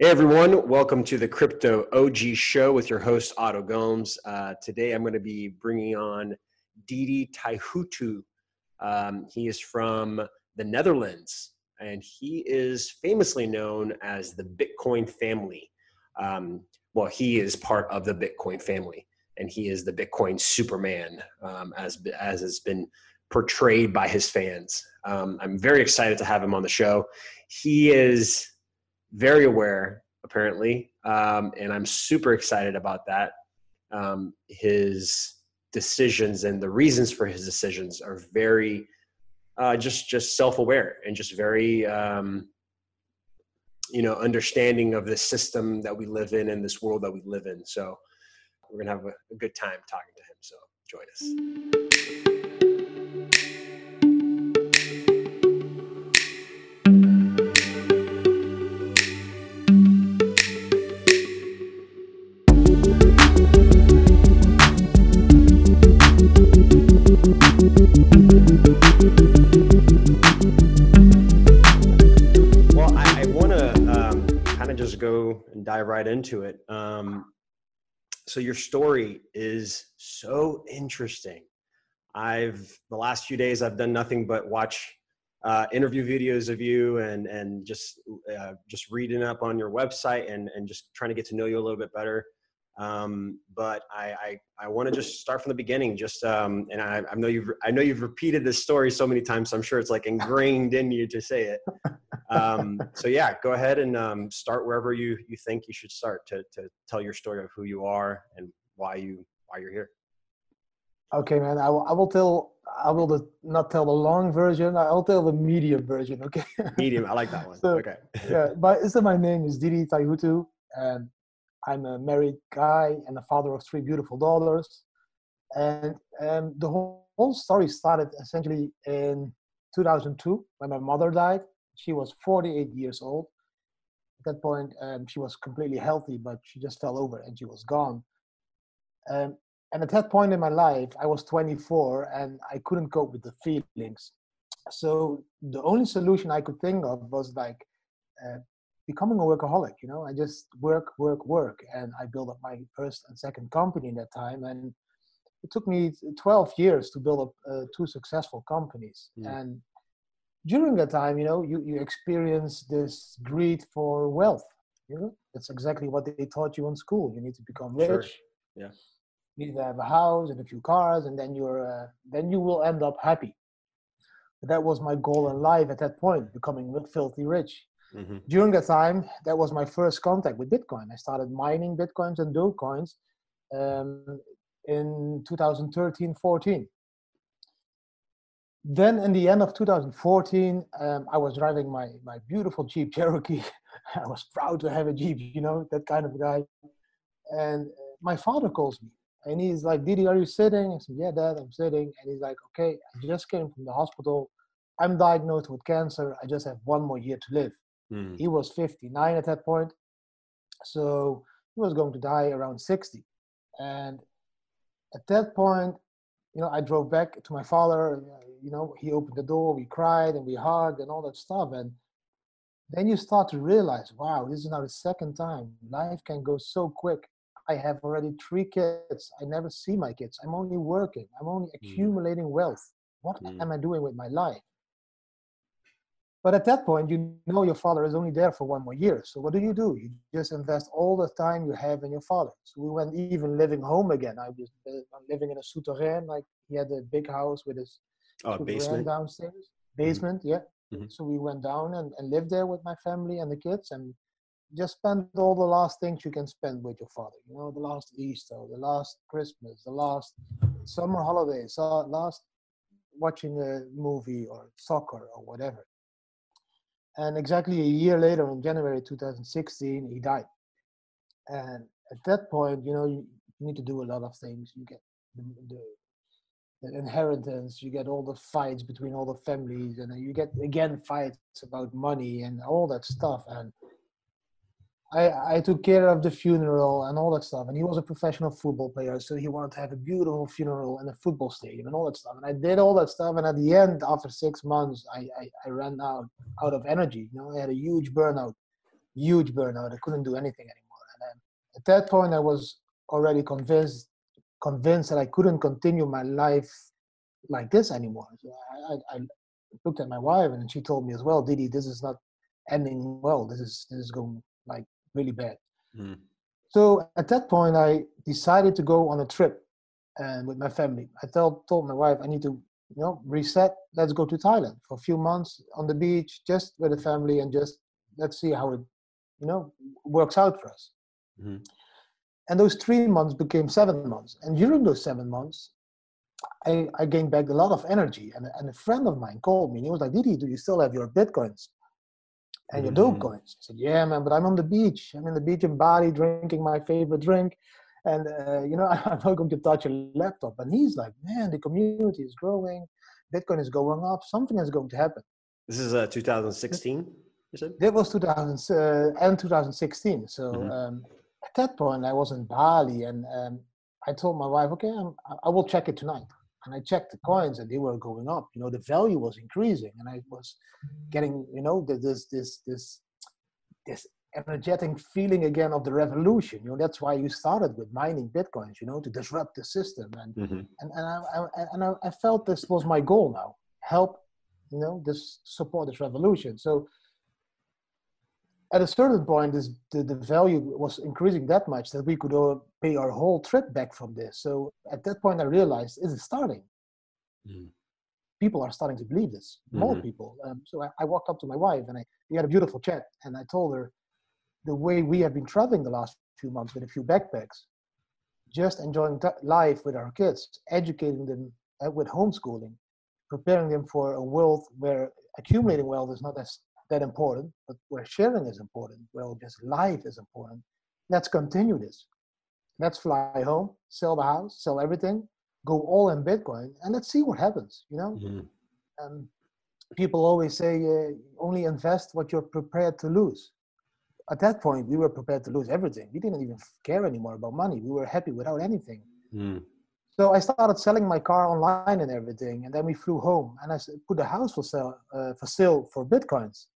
Hey everyone, welcome to the Crypto OG Show with your host Otto Gomes. Uh, today I'm going to be bringing on Didi Taihuttu. Um, he is from the Netherlands and he is famously known as the Bitcoin family. Um, well, he is part of the Bitcoin family and he is the Bitcoin Superman, um, as, as has been portrayed by his fans. Um, I'm very excited to have him on the show. He is very aware apparently um, and i'm super excited about that. Um, his decisions and the reasons for his decisions are very uh, just just self-aware and just very um, you know understanding of the system that we live in and this world that we live in. So we're gonna have a, a good time talking to him so join us dive right into it. Um, so your story is so interesting. I've the last few days I've done nothing but watch uh, interview videos of you and and just uh, just reading up on your website and and just trying to get to know you a little bit better. Um, but I, I, I want to just start from the beginning. Just um, and I, I know you've I know you've repeated this story so many times, so I'm sure it's like ingrained in you to say it. Um, so yeah, go ahead and um, start wherever you you think you should start to to tell your story of who you are and why you why you're here. Okay, man. I will, I will tell. I will the, not tell the long version. I'll tell the medium version. Okay. medium. I like that one. So, okay. yeah, but so my name is Didi Taihuttu, and I'm a married guy and a father of three beautiful daughters. And um, the whole, whole story started essentially in 2002 when my mother died. She was 48 years old. At that point, um, she was completely healthy, but she just fell over and she was gone. Um, and at that point in my life, I was 24 and I couldn't cope with the feelings. So the only solution I could think of was like uh, becoming a workaholic. You know, I just work, work, work, and I built up my first and second company in that time, and it took me 12 years to build up uh, two successful companies. Mm. And during that time, you know, you you experience this greed for wealth. You know, that's exactly what they taught you in school. You need to become rich. Sure. Yeah. You need to have a house and a few cars, and then you're uh, then you will end up happy. But that was my goal in life at that point, becoming filthy rich. Mm-hmm. During that time, that was my first contact with Bitcoin. I started mining Bitcoins and Dogecoins um, in 2013 14. Then, in the end of 2014, um, I was driving my, my beautiful Jeep Cherokee. I was proud to have a Jeep, you know, that kind of guy. And my father calls me and he's like, Didi, are you sitting? I said, Yeah, Dad, I'm sitting. And he's like, Okay, I just came from the hospital. I'm diagnosed with cancer. I just have one more year to live. Mm. He was 59 at that point. So he was going to die around 60. And at that point, you know, I drove back to my father. You know, he opened the door, we cried and we hugged and all that stuff. And then you start to realize, wow, this is now the second time. Life can go so quick. I have already three kids. I never see my kids. I'm only working. I'm only mm. accumulating mm. wealth. What mm. am I doing with my life? But at that point, you know your father is only there for one more year. So what do you do? You just invest all the time you have in your father. So we went even living home again. I was uh, living in a souterrain, like he had a big house with his oh, basement downstairs, mm-hmm. basement, mm-hmm. yeah. Mm-hmm. So we went down and, and lived there with my family and the kids and just spend all the last things you can spend with your father. You know, the last Easter, the last Christmas, the last summer holidays, uh, last watching a movie or soccer or whatever. And exactly a year later, in January 2016, he died. And at that point, you know, you, need to do a lot of things. You get the, the, the, inheritance, you get all the fights between all the families, and you get again fights about money and all that stuff. And I, I took care of the funeral and all that stuff. And he was a professional football player, so he wanted to have a beautiful funeral in a football stadium and all that stuff. And I did all that stuff. And at the end, after six months, I, I, I ran out out of energy. You know, I had a huge burnout. huge burnout. I couldn't do anything anymore. And then at that point, I was already convinced convinced that I couldn't continue my life like this anymore. So I, I, I looked at my wife and she told me as well, Didi, this is not ending well. This is this is going like really bad. Mm. So at that point, I decided to go on a trip and with my family. I told told my wife I need to you know reset. Let's go to Thailand for a few months on the beach, just with the family, and just let's see how it you know works out for us. Mm-hmm. And those three months became seven months. And during those seven months, I, I gained back a lot of energy. And, and a friend of mine called me and he was like, Didi, do you still have your Bitcoins and your mm-hmm. Dogecoins? I said, Yeah, man, but I'm on the beach. I'm in the beach in Bali drinking my favorite drink. And, uh, you know, I'm not going to touch a laptop. And he's like, Man, the community is growing. Bitcoin is going up. Something is going to happen. This is uh, 2016, you said? That was 2000, uh, and 2016. So, mm-hmm. um, at that point, I was in Bali and um, I told my wife, okay, I'm, I will check it tonight. And I checked the coins and they were going up. You know, the value was increasing, and I was getting, you know, this this this this energetic feeling again of the revolution. You know, that's why you started with mining bitcoins. You know, to disrupt the system, and mm-hmm. and and I, I and I, I felt this was my goal now. Help, you know, this support this revolution. So at a certain point, this, the, the value was increasing that much that we could all pay our whole trip back from this. So at that point, I realized it is starting. Mm. People are starting to believe this. More mm-hmm. people. Um, so I, I, walked up to my wife and I we had a beautiful chat, and I told her the way we have been traveling the last few months with a few backpacks, just enjoying t- life with our kids, educating them uh, with homeschooling, preparing them for a world where accumulating wealth is not as that important, but where sharing is important, well, just life is important. Let's continue this. Let's fly home, sell the house, sell everything, go all in Bitcoin, and let's see what happens. You know, mm-hmm. um, people always say uh, only invest what you're prepared to lose. At that point, we were prepared to lose everything. We didn't even care anymore about money. We were happy without anything. Mm. So I started selling my car online and everything, and then we flew home, and I put the house for sale uh, for sale for bitcoins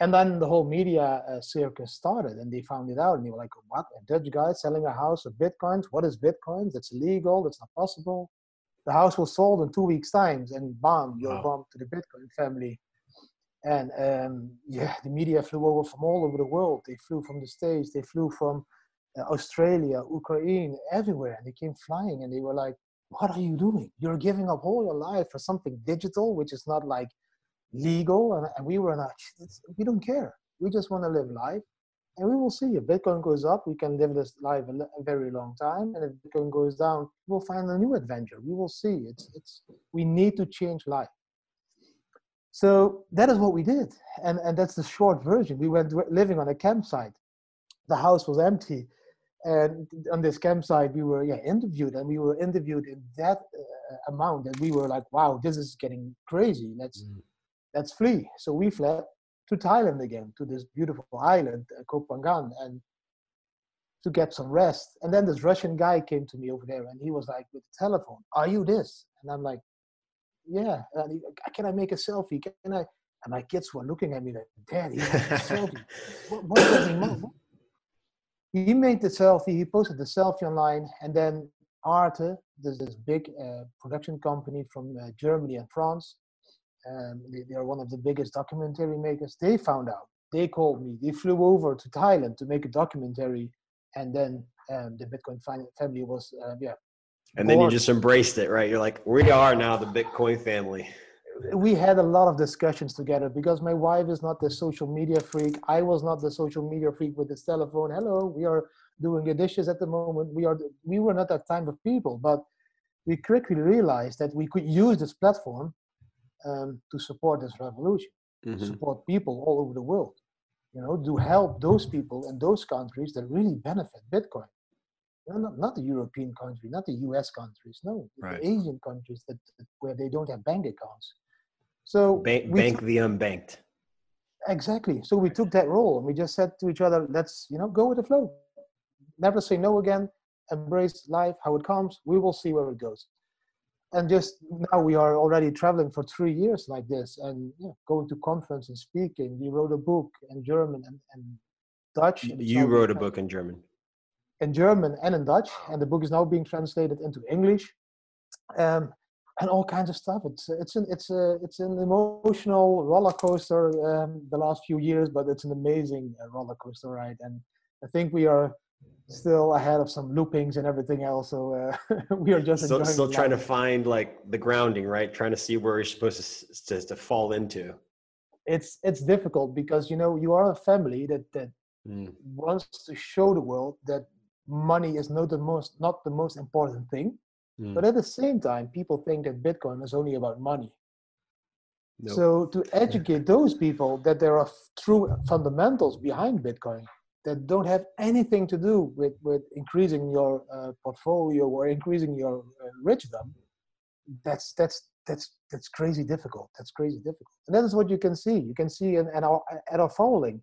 and then the whole media uh, circus started and they found it out and they were like what? A dutch guy selling a house of bitcoins? What is bitcoins? That's illegal. That's not possible. The house was sold in two weeks times and bam you're wow. to the bitcoin family. And um, yeah the media flew over from all over the world. They flew from the states. They flew from uh, australia ukraine everywhere and they came flying and they were like what are you doing? You're giving up all your life for something digital which is not like legal, and, and we were not. We don't care. We just want to live life, and we will see. If Bitcoin goes up, we can live this life a, very long time, and if Bitcoin goes down, we'll find a new adventure. We will see. It's it's. We need to change life. So that is what we did, and and that's the short version. We went living on a campsite. The house was empty, and on this campsite we were yeah interviewed, and we were interviewed in that uh, amount that we were like, wow, this is getting crazy. Let's mm let's flee. So we fled to Thailand again, to this beautiful island, uh, Koh Phangan, and to get some rest. And then this Russian guy came to me over there, and he was like, with the telephone, "Are you this?" And I'm like, "Yeah." And he, can I make a selfie? Can I? And my kids were looking at me like, "Daddy, selfie. What, what does he know?" He made the selfie. He posted the selfie online, and then Arte, this this big uh, production company from uh, Germany and France, um, they, they, are one of the biggest documentary makers. They found out. They called me. They flew over to Thailand to make a documentary, and then um, the Bitcoin family was uh, yeah. And then you just embraced it, right? You're like, we are now the Bitcoin family. We had a lot of discussions together because my wife is not the social media freak. I was not the social media freak with this telephone. Hello, we are doing the dishes at the moment. We are we were not that type of people, but we quickly realized that we could use this platform um, to support this revolution, mm-hmm. support people all over the world, you know, to help those people in those countries that really benefit Bitcoin. You know, not, not the European country, not the US countries, no, right. the Asian countries that, that, where they don't have bank accounts. So bank, bank the unbanked. Exactly. So we took that role and we just said to each other, let's, you know, go with the flow. Never say no again. Embrace life how it comes. We will see where it goes and just now we are already traveling for three years like this and yeah, going to conference and speaking we wrote a book in german and, and Dutch. You wrote a book in German. In German and in Dutch, and the book is now being translated into English, um, and all kinds of stuff. It's it's an it's a it's an emotional roller coaster um, the last few years, but it's an amazing uh, roller coaster ride, and I think we are still ahead of some loopings and everything else. So uh, we are just still, still trying to find like the grounding, right? Trying to see where you're supposed to, to, to fall into. It's it's difficult because you know you are a family that that mm. wants to show the world that money is not the most not the most important thing, mm. but at the same time, people think that Bitcoin is only about money. Nope. So to educate those people that there are true fundamentals behind Bitcoin that don't have anything to do with, with increasing your uh, portfolio or increasing your uh, richdom, that's that's that's that's crazy difficult. That's crazy difficult, and that is what you can see. You can see in, in our at our following,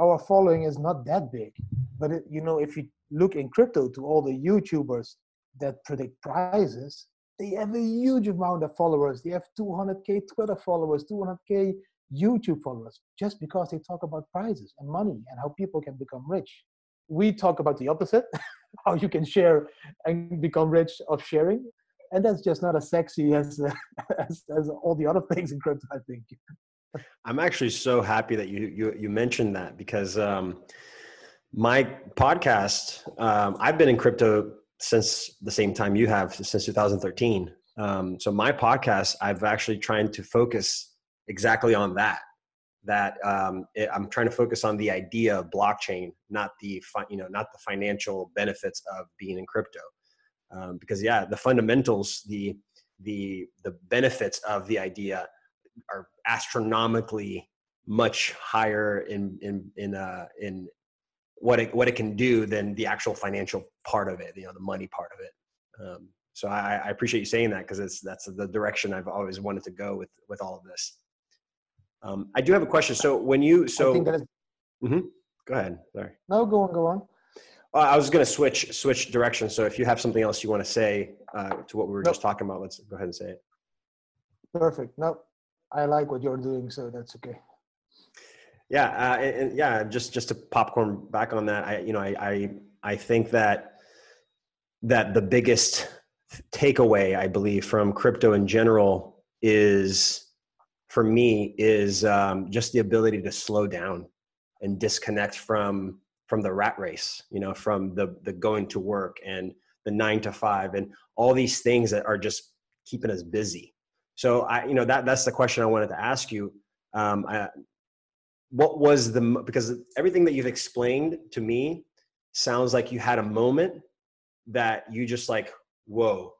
our following is not that big, but it, you know if you look in crypto to all the YouTubers that predict prices, they have a huge amount of followers. They have 200k Twitter followers, 200k YouTube followers just because they talk about prizes and money and how people can become rich. We talk about the opposite, how you can share and become rich of sharing. And that's just not as sexy as, uh, as, as all the other things in crypto, I think. I'm actually so happy that you, you, you mentioned that because um, my podcast, um, I've been in crypto since the same time you have, since 2013. Um, so my podcast, I've actually trying to focus exactly on that that um, it, i'm trying to focus on the idea of blockchain not the fi- you know not the financial benefits of being in crypto um, because yeah the fundamentals the the the benefits of the idea are astronomically much higher in in in uh in what it what it can do than the actual financial part of it you know the money part of it um, so I, I appreciate you saying that because it's that's the direction I've always wanted to go with with all of this. Um, I do have a question. So when you so, I think mm-hmm. go ahead. Sorry. No, go on. Go on. Uh, I was going to switch switch direction. So if you have something else you want to say uh, to what we were nope. just talking about, let's go ahead and say it. Perfect. No, I like what you're doing, so that's okay. Yeah, uh, and, and, yeah. Just just to popcorn back on that, I you know I I, I think that that the biggest takeaway I believe from crypto in general is for me is um, just the ability to slow down and disconnect from from the rat race you know from the the going to work and the nine to five and all these things that are just keeping us busy. So i you know that that's the question i wanted to ask you. Um, I, what was the because everything that you've explained to me sounds like you had a moment that you just like whoa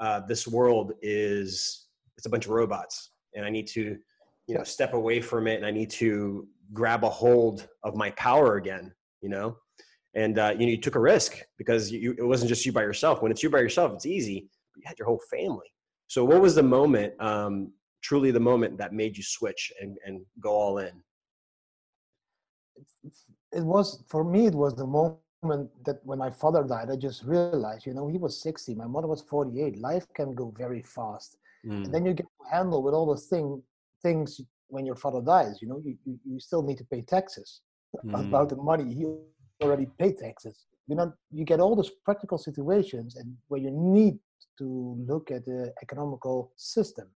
uh, this world is it's a bunch of robots and I need to, you know, step away from it and I need to grab a hold of my power again, you know? And, uh, you know, you took a risk because you, it wasn't just you by yourself. When it's you by yourself, it's easy, but you had your whole family. So what was the moment, um, truly the moment that made you switch and, and go all in? It was, for me, it was the moment that when my father died, I just realized, you know, he was 60, my mother was 48. Life can go very fast. Mm. And then you get to handle with all the thing, things when your father dies. You know, you, you, you still need to pay taxes mm. about the money. He already paid taxes. You know, you get all those practical situations and where you need to look at the economical system.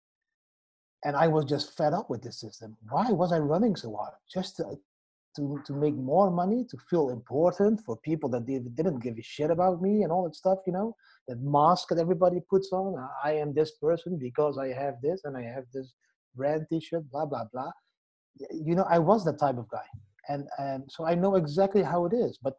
And I was just fed up with this system. Why was I running so hard? Just to, to, to make more money, to feel important for people that didn't give a shit about me and all that stuff, you know? That mask that everybody puts on. I am this person because I have this and I have this brand T-shirt, blah blah blah. You know, I was that type of guy, and and so I know exactly how it is. But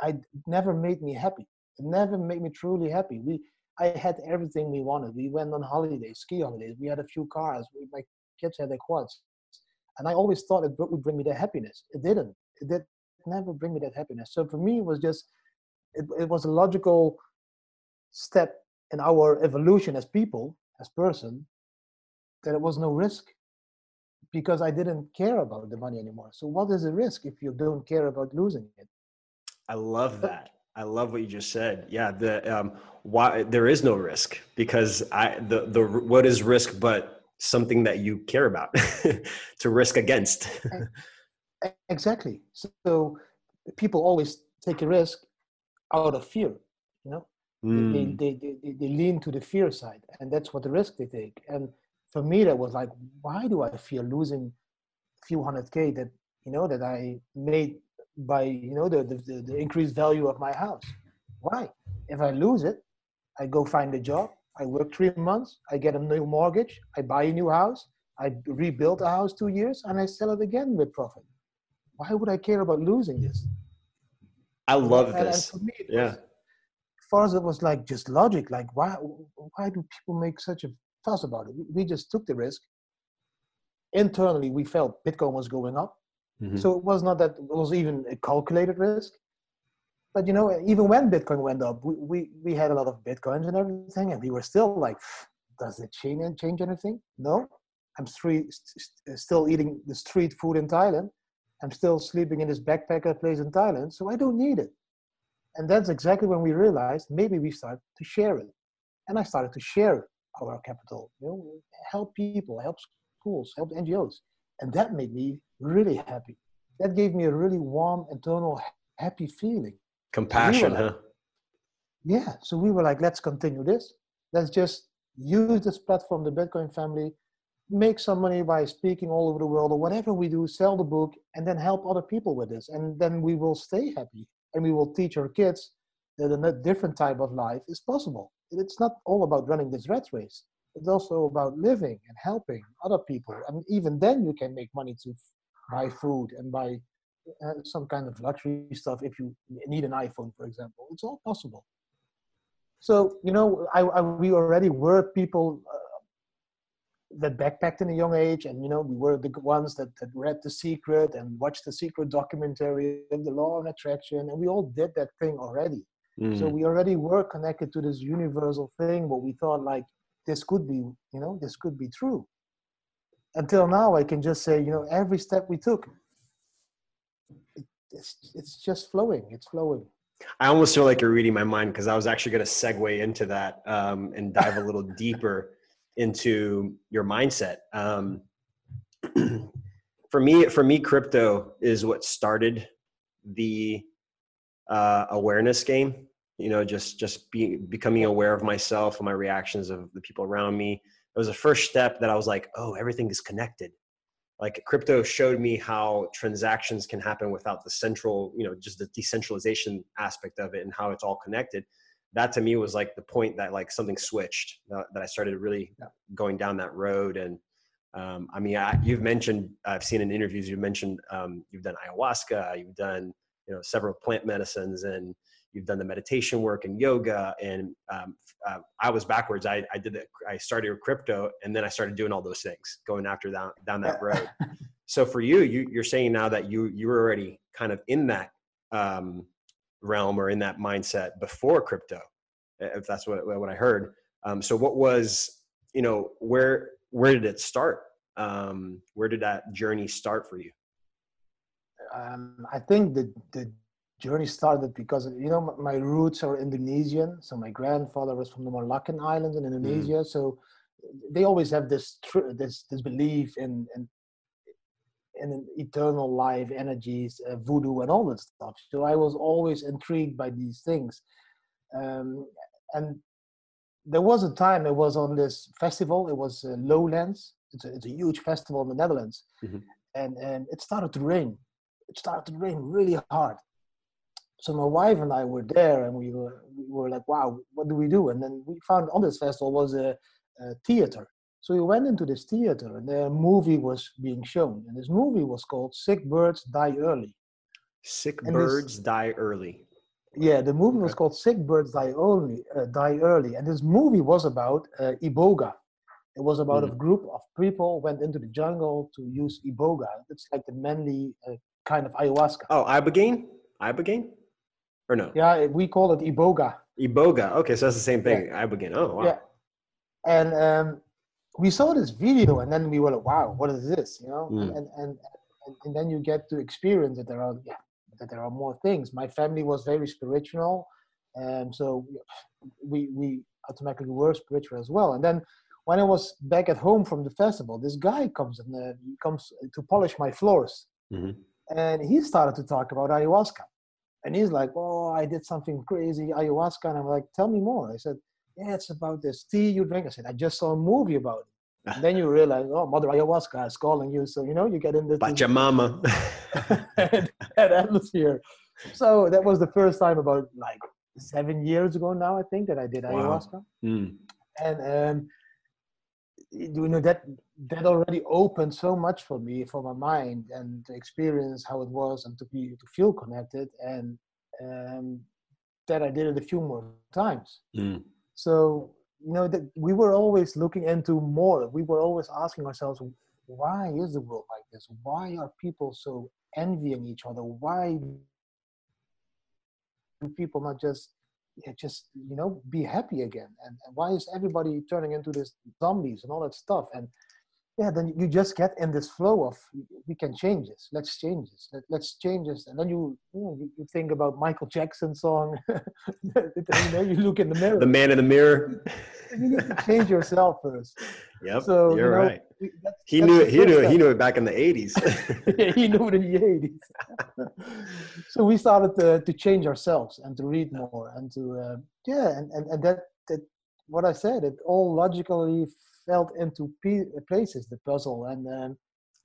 I never made me happy. It never made me truly happy. We I had everything we wanted. We went on holidays, ski holidays. We had a few cars. We, my kids had their quads, and I always thought it would bring me that happiness. It didn't. It did never bring me that happiness. So for me, it was just it, it was a logical step in our evolution as people, as person, that it was no risk because I didn't care about the money anymore. So what is the risk if you don't care about losing it? I love that. I love what you just said. Yeah, the um, why there is no risk because I the the what is risk but something that you care about to risk against. exactly. So people always take a risk out of fear. You know, Mm. they, they, they, they, lean to the fear side, and that's what the risk they take. And for me, that was like, why do I fear losing a few hundred k that you know that I made by you know the, the the increased value of my house? Why? If I lose it, I go find a job. I work three months. I get a new mortgage. I buy a new house. I rebuild a house two years, and I sell it again with profit. Why would I care about losing this? I love And- and this. for me, Yeah. was- for us, it was like just logic. Like, why, why do people make such a fuss about it? We- just took the risk. Internally, we felt Bitcoin was going up, Mhm. so it was not that it was even a calculated risk. But you know, even when Bitcoin went up, we, we, we had a lot of Bitcoins and everything, and we were still like, does it change change anything? No, I'm st- st- still eating the street food in Thailand. I'm still sleeping in this backpacker place in Thailand, so I don't need it. And that's exactly when we realized maybe we start to share it. And I started to share our capital, you know, help people, help schools, help NGOs. And that made me really happy. That gave me a really warm, internal, happy feeling. Compassion, like- huh? Yeah. So we were like, let's continue this. Let's just use this platform, the Bitcoin family, make some money by speaking all over the world or whatever we do, sell the book, and then help other people with this. And then we will stay happy and we will teach our kids that a different type of life is possible. It's not all about running this rat race. It's also about living and helping other people. And even then, you can make money to buy food and buy uh, some kind of luxury stuff if you need an iPhone, for example. It's all possible. So you know, I, I we already were people uh, that backpacked in a young age, and you know, we were the ones that, that read The Secret and watched The Secret documentary and The Law of Attraction, and we all did that thing already. So Mm. we already were connected to this universal thing, but we thought like this could be, you know, this could be true. Until now, I can just say, you know, every step we took, it, it's it's just flowing. It's flowing. I almost feel like you're reading my mind because I was actually going to segue into that um, and dive a little deeper into your mindset. Um, for me, for me, crypto is what started the uh, awareness game. You know, just just being becoming aware of myself and my reactions of the people around me. It was the first step that I was like, oh, everything is connected like crypto showed me how transactions can happen without the central you know just the decentralization aspect of it and how it's all connected that to me was like the point that like something switched uh, that i started really going down that road and um, i mean I, you've mentioned i've seen in interviews you've mentioned um, you've done ayahuasca you've done you know several plant medicines and you've done the meditation work and yoga and um, uh, i was backwards. I, I did it i started with crypto and then i started doing all those things going after that down that road. So for you, you you're saying now that you you were already kind of in that um, realm or in that mindset before crypto, if that's what what I heard. Um, so what was you know where where did it start? Um, where did that journey start for you? um, I think the the journey started because you know my, roots are Indonesian. So my grandfather was from the Moluccan Islands in Indonesia. So they always have this tr- this this belief in in in an eternal life, energies, uh, voodoo, and all that stuff. So I was always intrigued by these things, um, and there was a time I was on this festival. It was uh, Lowlands. It's a, it's a huge festival in the Netherlands, Mhm. and and it started to rain. It started to rain really hard. So my wife and I were there, and we were we were like, "Wow, what do we do?" And then we found on this festival was a, a theater. So we went into this theater, and the movie was being shown, and this movie was called "Sick Birds Die Early." Sick And this- birds die early. Yeah, the movie was called "Sick Birds Die Early." Uh, Die Early, and this movie was about uh, iboga. It was about a group of people went into the jungle to use iboga. It's like the manly uh, kind of ayahuasca. Oh, ibogaine, ibogaine, or no? Yeah, we call it iboga. Iboga. Okay, so that's the same thing. Ibogaine. Oh, wow. Yeah. And um, we saw this video, and then we were like, "Wow, what is this?" You know, Mm. and, and and then you get to experience that there are yeah, that there are more things. My family was very spiritual, and so we we automatically were spiritual as well. And then when I was back at home from the festival, this guy comes and uh, comes to polish my floors, Mhm. and he started to talk about ayahuasca. And he's like, "Oh, I did something crazy, ayahuasca." And I'm like, "Tell me more." I said, "Yeah, it's about this tea you drink." I said, "I just saw a movie about it." And then you realize, oh, Mother Ayahuasca is calling you. So you know, you get in this Pachamama. that atmosphere. So that was the first time about like seven years ago now, I think, that I did Wow. ayahuasca. Mm. And um, you know that that already opened so much for me, for my mind, and to experience how it was, and to be to feel connected, and um, that I did it a few more times. Mm. So you know that we were always looking into more. We were always asking ourselves, why is the world like this? Why are people so envying each other? Why do people not just yeah, just you know be happy again? And, and why is everybody turning into this zombies and all that stuff? And yeah, then you just get in this flow of we can change this. Let's change this. Let, let's change this. And then you you, know, you, you think about Michael jackson song. you know, you look in the mirror. The man in the mirror. you need to change yourself first. Yep. So you're you know, right. we- that's- He that's knew it. He knew it. He knew it back in the 80s. Yeah, he knew it in the 80s. so we started to, to change ourselves and to read more and to uh, yeah and, and, and that that what I said it all logically felt into places the puzzle and um,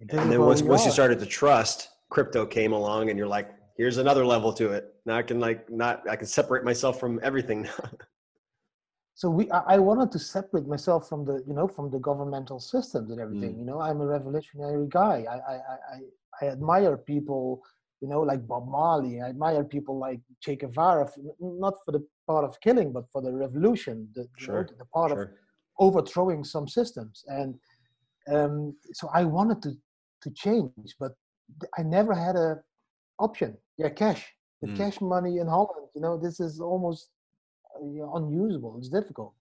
and then once once you started to trust, crypto came along, and you're like, here's another level to it. Now I can like not I can separate myself from everything. so we I, I wanted to separate myself from the you know from the governmental systems and everything Mm. you know i'm a revolutionary guy I, I i i admire people you know like bob marley i admire people like che guevara not for the part of killing but for the revolution the you know, Sure, the part of Sure. Overthrowing some systems and um so i wanted to to change but i never had a option yeah cash the Mm. cash money in holland you know this is almost uh, unusable. It's difficult.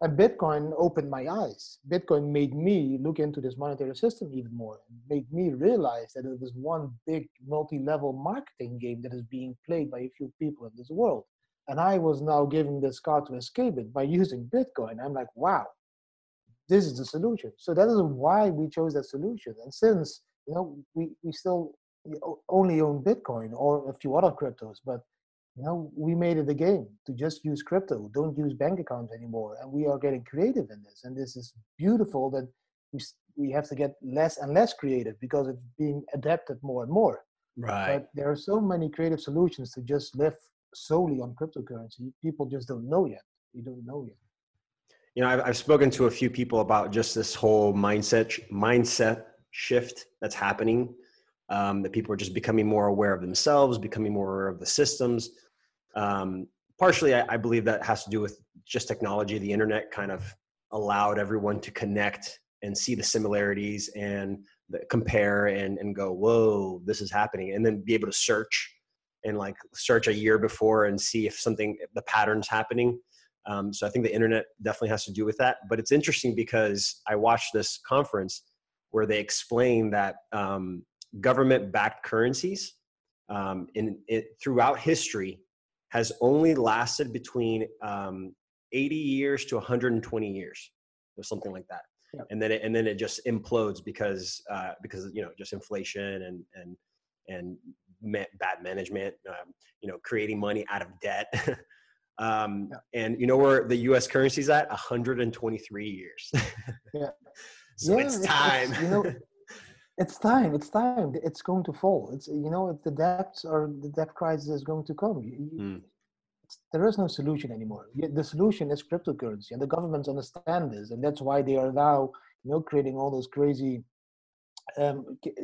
And Bitcoin opened my eyes. Bitcoin made me look into this monetary system even more. Made me realize that it was one big multi-level marketing game that is being played by a few people in this world. And I was now giving this card to escape it by using Bitcoin. I'm like, wow, this is the solution. So that is why we chose that solution. And since you know we, we still only own Bitcoin or a few other cryptos, but you know we made it a game to just use crypto don't use bank accounts anymore and we are getting creative in this and this is beautiful that we, we have to get less and less creative because it's being adapted more and more Right. but there are so many creative solutions to just live solely on cryptocurrency people just don't know yet you don't know yet you know, I've, I've spoken to a few people about just this whole mindset mindset shift that's happening. Um, that people are just becoming more aware of themselves, becoming more aware of the systems. Um, partially, I, I believe that has to do with just technology. The internet kind of allowed everyone to connect and see the similarities and the, compare and, and go, whoa, this is happening, and then be able to search and like search a year before and see if something the patterns happening. Um, so I think the internet definitely has to do with that. But it's interesting because I watched this conference where they explain that um, government-backed currencies um, in it, throughout history has only lasted between um, 80 years to 120 years, or something like that. Yeah. And then it, and then it just implodes because uh, because you know just inflation and and and bad management, um, you know, creating money out of debt. um, And you know where the U.S. currency is at? 123 years. Yeah. so Yeah, it's time. it's, you know, it's time it's time it's going to fall it's you know the debts or the debt crisis is going to come You- Mm. there is no solution anymore the solution is cryptocurrency and the governments understand this and that's why they are now you know creating all those crazy um c-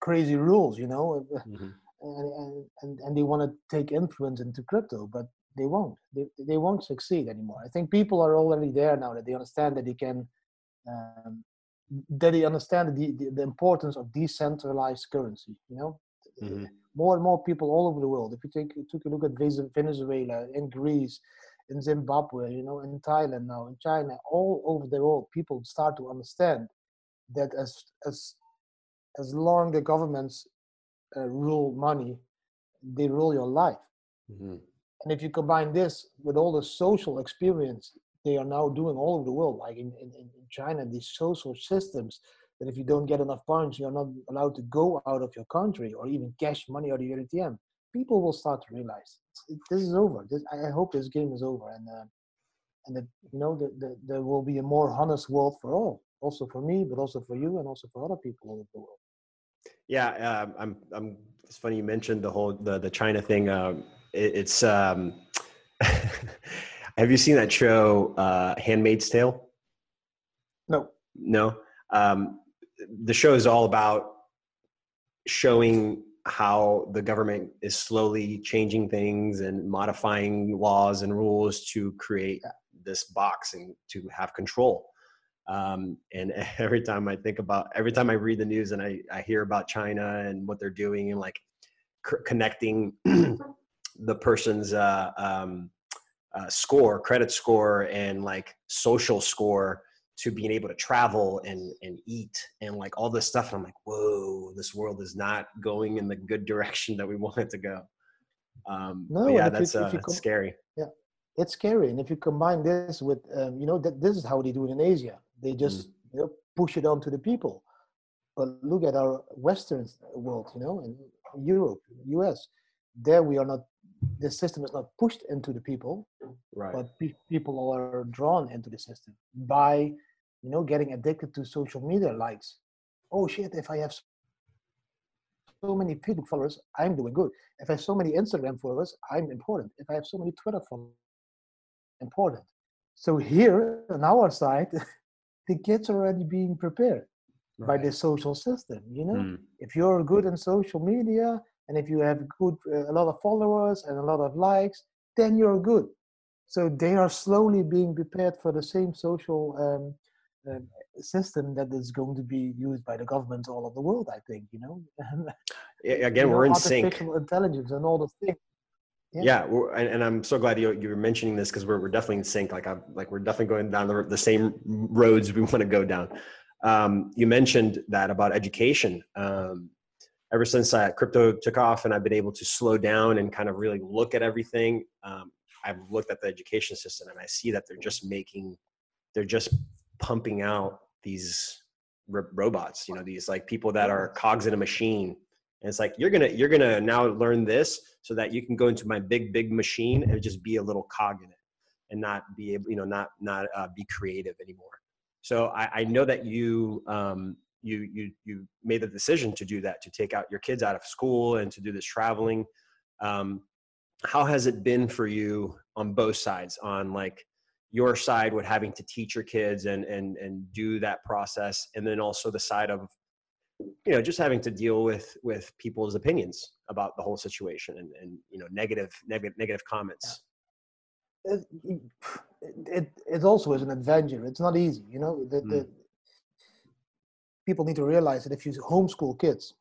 crazy rules you know Mhm. And and, and, they want to take influence into crypto but they won't. They, they won't succeed anymore. I think people are already there now that they understand that they can um, that they understand the, the, the importance of decentralized currency you know? Mhm. more and more people all over the world if you take took a look at venezuela in greece in zimbabwe you know in thailand now in china all over the world people start to understand that as as as long the governments uh, rule money they rule your life Mhm. and if you combine this with all the social experience they are now doing all over the world, like in, in, in China, these social systems that if you don't get enough points, you're not allowed to go out of your country or even cash money out of your ATM. people will start to realize it, this is over. This, I hope this game is over, and uh, and that you know the, the, there will be a more honest world for all, also for me, but also for you, and also for other people all over the world. Yeah, uh, I'm. I'm. It's funny you mentioned the whole the the China thing. Um, it, it's. Um, have you seen that show, uh, *Handmaid's Tale*? No. No. Um, the show is all about showing how the government is slowly changing things and modifying laws and rules to create this box and to have control. Um, and every time I think about, every time I read the news and I, I hear about China and what they're doing and like c- connecting the person's uh, um, uh, score, credit score, and like social score to being able to travel and and eat and like all this stuff and i'm like whoa this world is not going in the good direction that we want it to go. Um no, yeah that's, you, uh, com- scary. Yeah it's scary and if you combine this with um, you know that this is how they do it in asia they just mm. you know push it on to the people. But look at our western world you know in europe us there we are not the system is not pushed into the people right. but pe- people are drawn into the system by you know getting addicted to social media likes. Oh shit if i have so many facebook followers i'm doing good. If i have so many instagram followers i'm important. If i have so many twitter followers important. So here on our side the kids are already being prepared right. by the social system you know? Mm. if you're good in social media and if you have good uh, a lot of followers and a lot of likes then you're good. So they are slowly being prepared for the same social um, um, system that is going to be used by the governments all over the world i think you know? Yeah, again you we're know, in sync. artificial intelligence and all the things yeah, yeah and, and, i'm so glad you, you were mentioning this because we're, we're definitely in sync like i'm like we're definitely going down the, the same roads we want to go down. Um, you mentioned that about education. Um, ever since uh, crypto took off and I've been able to slow down and kind of really look at everything, um, I've looked at the education system and I see that they're just making, they're just pumping out these robots, you know, these like people that are cogs in a machine. And it's like, you're to, you're to now learn this so that you can go into my big, big machine and just be a little cog in it and not be able, you know, not, not uh, be creative anymore. So I, I know that you, um, you you you made the decision to do that to take out your kids out of school and to do this traveling um, how has it been for you on both sides on like your side with having to teach your kids and and and do that process and then also the side of you know just having to deal with with people's opinions about the whole situation and and you know negative negative negative comments it, it, it also is an adventure it's not easy you know the, mm. the people need to realize that if you homeschool kids,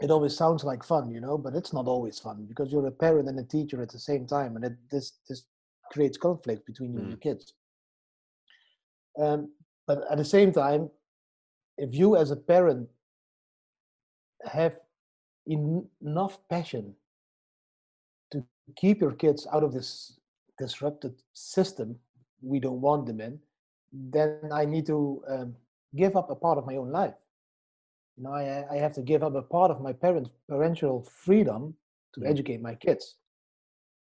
it always sounds like fun, you know, but it's not always fun because you're a parent and a teacher at the same time, and it, this this creates conflict between you mm. and your kids. Um, but at the same time, if you as a parent have en- enough passion to keep your kids out of this disrupted system we don't want them in, then I need to um, give up a part of my own life. You know, I, I have to give up a part of my parents' parental freedom to mm-hmm. educate my kids.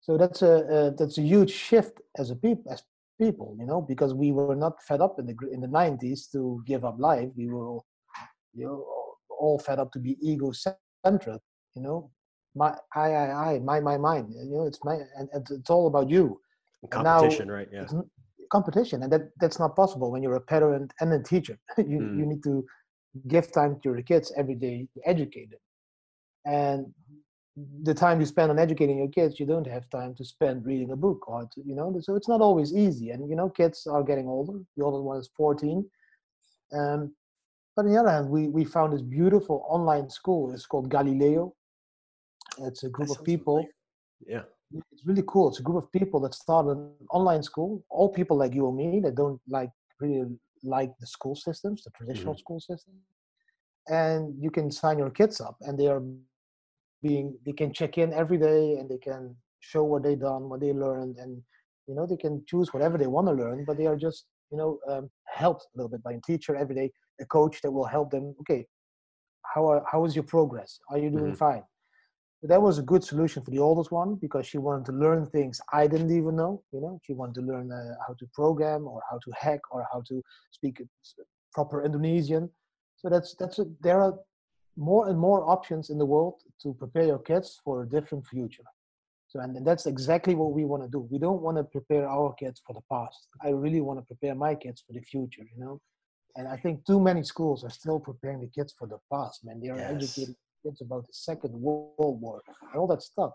So that's a, a, that's a huge shift as a people as people, you know, because we were not fed up in the in the '90s to give up life. We were, all, you know, all fed up to be egocentric. You know, my I I I my my mine. You know, it's my and it's all about you. Competition, now, right? Yeah competition and that that's not possible when you're a parent and a teacher you, mm. you need to give time to your kids every day to educate them and the time you spend on educating your kids you don't have time to spend reading a book or to, you know so it's not always easy and you know kids are getting older the oldest one is 14 um, but on the other hand we, we found this beautiful online school it's called galileo it's a group of people yeah it's really cool. It's a group of people that started an online school. All people like you and me that don't like really like the school systems, the traditional mm-hmm. school system. And you can sign your kids up, and they are being they can check in every day, and they can show what they done, what they learned, and you know they can choose whatever they want to learn. But they are just you know um, helped a little bit by a teacher every day, a coach that will help them. Okay, how are, how is your progress? Are you doing mm-hmm. fine? that was a good solution for the oldest one because she wanted to learn things I didn't even know. You know, she wanted to learn uh, how to program or how to hack or how to speak proper Indonesian. So that's that's a, there are more and more options in the world to prepare your kids for a different future. So and, that's exactly what we want to do. We don't want to prepare our kids for the past. I really want to prepare my kids for the future. You know, and I think too many schools are still preparing the kids for the past. Man, they are yes. educating kids about the Second World War and all that stuff.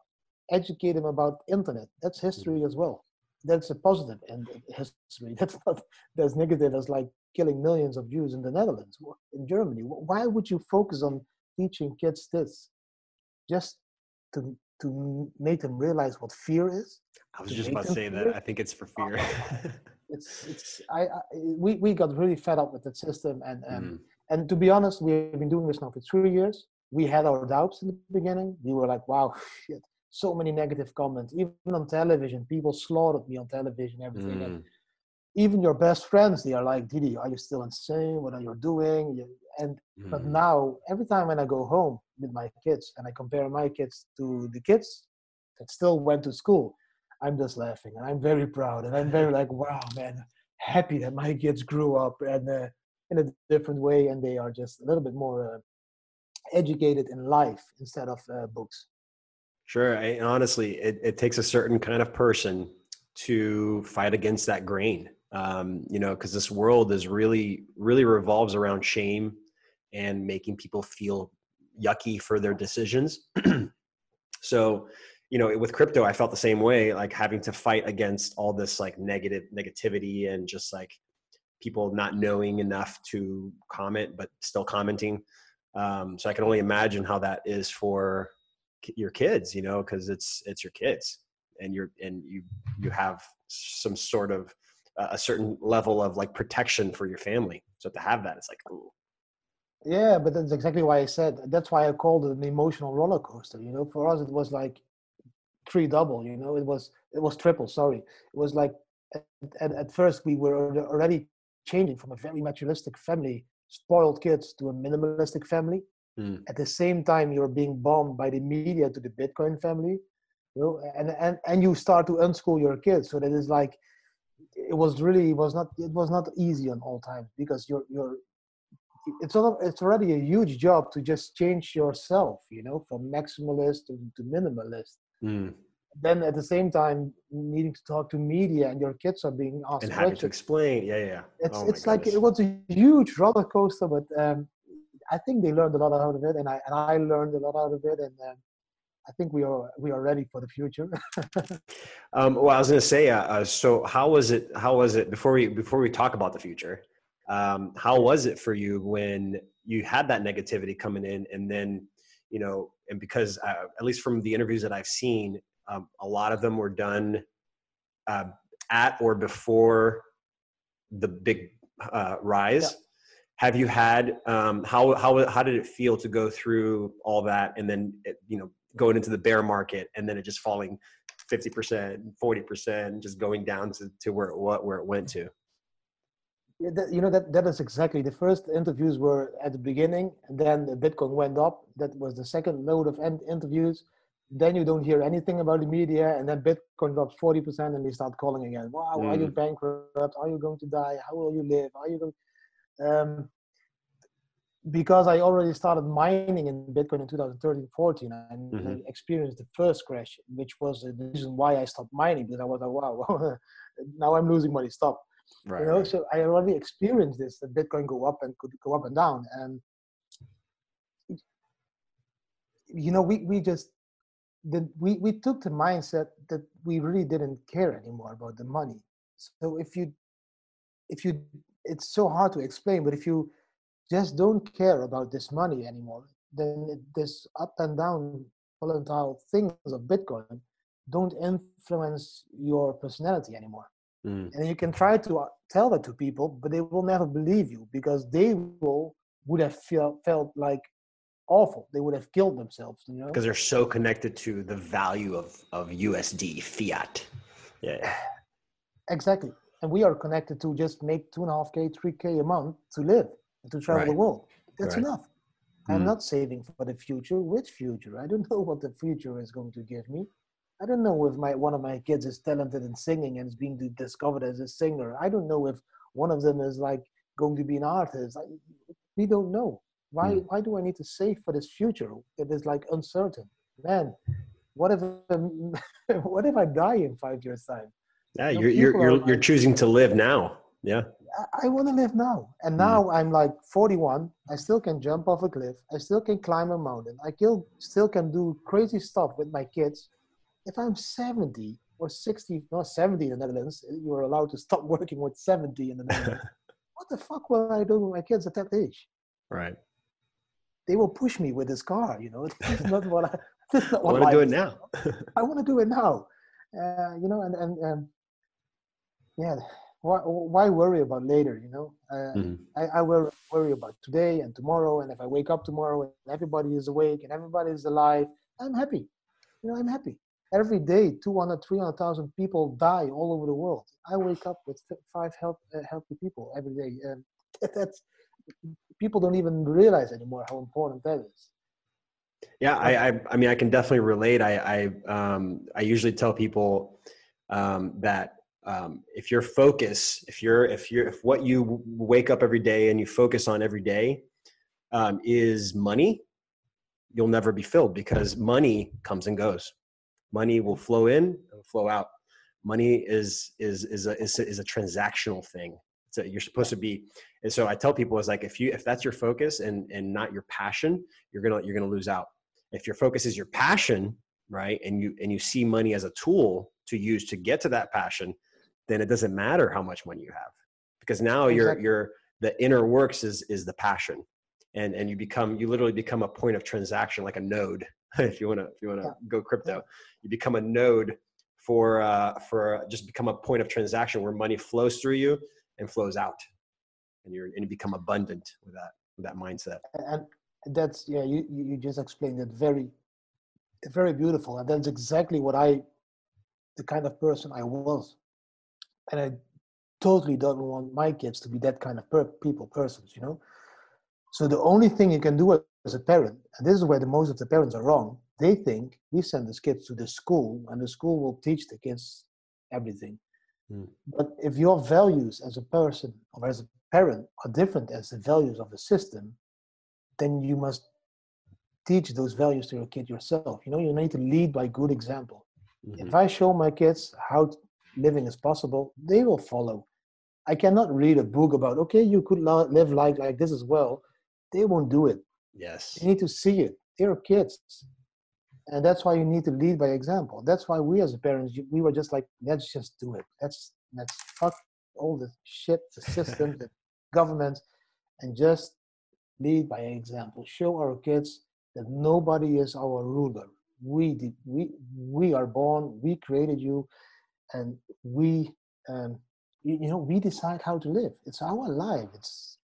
Educate them about internet. That's history mm-hmm. as well. That's a positive and history. That's not as negative as like killing millions of Jews in the Netherlands, in Germany. Why would you focus on teaching kids this? Just to to make them realize what fear is. I was just about to say fear. that. I think it's for fear. it's it's I, I, we we got really fed up with that system and and mm. and to be honest, we've been doing this now for three years we had our doubts in the beginning. We were like, wow, shit, so many negative comments. Even on television, people slaughtered me on television, everything. Mm. And even your best friends, they are like, Didi, are you still insane? What are you doing? And mm. but now, every time when I go home with my kids and I compare my kids to the kids that still went to school, I'm just laughing and I'm very proud and I'm very like, wow, man, happy that my kids grew up and uh, in a different way and they are just a little bit more uh, educated in life instead of uh, books. Sure. I, honestly, it, it takes a certain kind of person to fight against that grain. Um, you know, because this world is really, really revolves around shame and making people feel yucky for their decisions. so, you know, with crypto, I felt the same way, like having to fight against all this like negative negativity and just like people not knowing enough to comment, but still commenting. Um, so I can only imagine how that is for your kids, you know, because it's it's your kids, and you're and you you have some sort of a certain level of like protection for your family. So to have that, it's like, ooh. Yeah, but that's exactly why I said that's why I called it an emotional roller coaster. You know, for us it was like three double. You know, it was it was triple. Sorry, it was like at, at, at first we were already changing from a very materialistic family spoiled kids to a minimalistic family. Mm. At the same time, you're being bombed by the media to the Bitcoin family, you know, and and and you start to unschool your kids. So that is like, it was really it was not it was not easy on all times because you're you're it's all, it's already a huge job to just change yourself, you know, from maximalist to, to minimalist. Mm then at the same time needing to talk to media and your kids are being asked and having to explain yeah yeah it's oh it's like it was a huge roller coaster but um, i think they learned a lot out of it and i and i learned a lot out of it and um, i think we are we are ready for the future um, well i was going to say uh, uh, so how was it how was it before we before we talk about the future um, how was it for you when you had that negativity coming in and then you know and because uh, at least from the interviews that i've seen um, a lot of them were done uh, at or before the big uh, rise. Yeah. Have you had um, how how how did it feel to go through all that and then it, you know going into the bear market and then it just falling fifty percent, forty percent, just going down to, to where it what where it went to? Yeah, that, you know that that is exactly the first interviews were at the beginning, and then the Bitcoin went up. That was the second load of interviews then you don't hear anything about the media, and then Bitcoin drops 40%, and they start calling again. Wow, mm. are you mm. bankrupt? Are you going to die? How will you live? Are you going? Um, because I already started mining in Bitcoin in 2013, 14, and mm-hmm. Experienced the first crash, which was the reason why I stopped mining because I was like, wow, now I'm losing money. Stop. Right, you know, right. so I already experienced this that Bitcoin go up and could go up and down, and you know, we we just that we, we took the mindset that we really didn't care anymore about the money. So if you if you it's so hard to explain, but if you just don't care about this money anymore, then this up and down volatile things of Bitcoin don't influence your personality anymore. Mm. And you can try to uh, tell that to people, but they will never believe you because they will would have feel, felt like awful. They would have killed themselves, you know, because they're so connected to the value of of USD fiat. Yeah, exactly. And we are connected to just make two and a half k, three k a month to live and to travel right. the world. That's right. enough. I'm Mm. not saving for the future. Which future? I don't know what the future is going to give me. I don't know if my one of my kids is talented in singing and is being discovered as a singer. I don't know if one of them is like going to be an artist. I, we don't know. Why? Mm. Why do I need to save for this future? It is like uncertain. Man, what if um, what if I die in five years' time? Yeah, you're you're you're, you're choosing to live now. Yeah. I, I want to live now. And Mm. now I'm like 41. I still can jump off a cliff. I still can climb a mountain. I still, still can do crazy stuff with my kids. If I'm 70 or 60, not 70 in the Netherlands, you are allowed to stop working with 70 in the Netherlands. what the fuck will I do with my kids at that age? Right. They will push me with this car, you know. This is not what I, this is not I what want to do it now. I want to do it now. Uh, you know, and, and, and yeah, why, why worry about later, you know? Uh, Mhm. I, I will worry about today and tomorrow. And if I wake up tomorrow and everybody is awake and everybody is alive, I'm happy. You know, I'm happy. Every day, 200, 300,000 people die all over the world. I wake up with five uh, healthy people every day. And that's, people don't even realize anymore how important that is. Yeah, I, I, I mean, I can definitely relate. I, I, um, I usually tell people um, that um, if your focus, if you're, if you're, if what you wake up every day and you focus on every day um, is money, you'll never be filled because money comes and goes. Money will flow in, and flow out. Money is is is a is a, is a transactional thing. So you're supposed to be. And so I tell people is like if you if that's your focus and and not your passion, you're gonna you're gonna lose out. If your focus is your passion, right, and you and you see money as a tool to use to get to that passion, then it doesn't matter how much money you have, because now your Exactly. your the inner works is is the passion, and and you become you literally become a point of transaction like a node. if you wanna if you wanna Yeah. go crypto, you become a node for uh, for just become a point of transaction where money flows through you and flows out, and you're and you become abundant with that with that mindset. and that's yeah you you just explained it very very beautiful and that's exactly what i the kind of person i was and i totally don't want my kids to be that kind of per- people persons you know so the only thing you can do as a parent and this is where the most of the parents are wrong they think we send these kids to the school and the school will teach the kids everything Mm. but if your values as a person or as a parent are different as the values of the system then you must teach those values to your kid yourself. You know, you need to lead by good example. Mhm. If I show my kids how living as possible, they will follow. I cannot read a book about, okay, you could live life like this as well. They won't do it. Yes. You need to see it. They're kids. And that's why you need to lead by example. That's why we as parents, we were just like, let's just do it. Let's, let's fuck all the shit, the system, the government, and just lead by example. Show our kids that nobody is our ruler. We did, we we are born. We created you, and we um, you, you know we decide how to live. It's our life. It's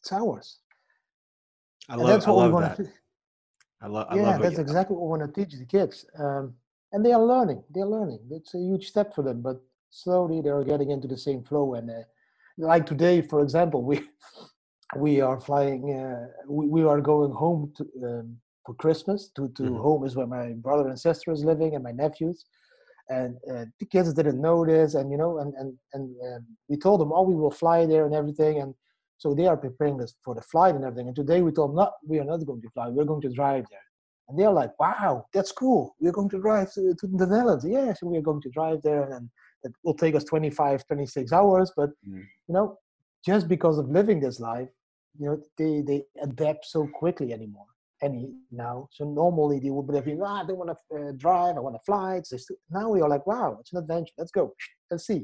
it's ours. I and love, that's what we love want that. to. I, lo- I Yeah, love what that's exactly what we want to teach the kids. Um, and they are learning. They're learning. It's a huge step for them, but slowly they are getting into the same flow. And uh, like today, for example, we we are flying. Uh, we, we are going home to, um, for Christmas. To to Mhm. home is where my brother and sister is living, and my nephews. And uh, the kids didn't know this, and you know, and and and um, we told them, oh, we will fly there and everything, and so they are preparing us for the flight and everything. And today we told them, not, we are not going to fly. We're going to drive there. And they're like, wow, that's cool. We're going to drive to, to the Netherlands. Yes, we are going to drive there. And it will take us 25, 26 hours. But, Mm. you know, just because of living this life, you know, they, they adapt so quickly anymore. Any now. So normally they would be like, ah, I don't want to uh, drive. I want to fly. Just, now we are like, wow, it's an adventure. Let's go. Let's see.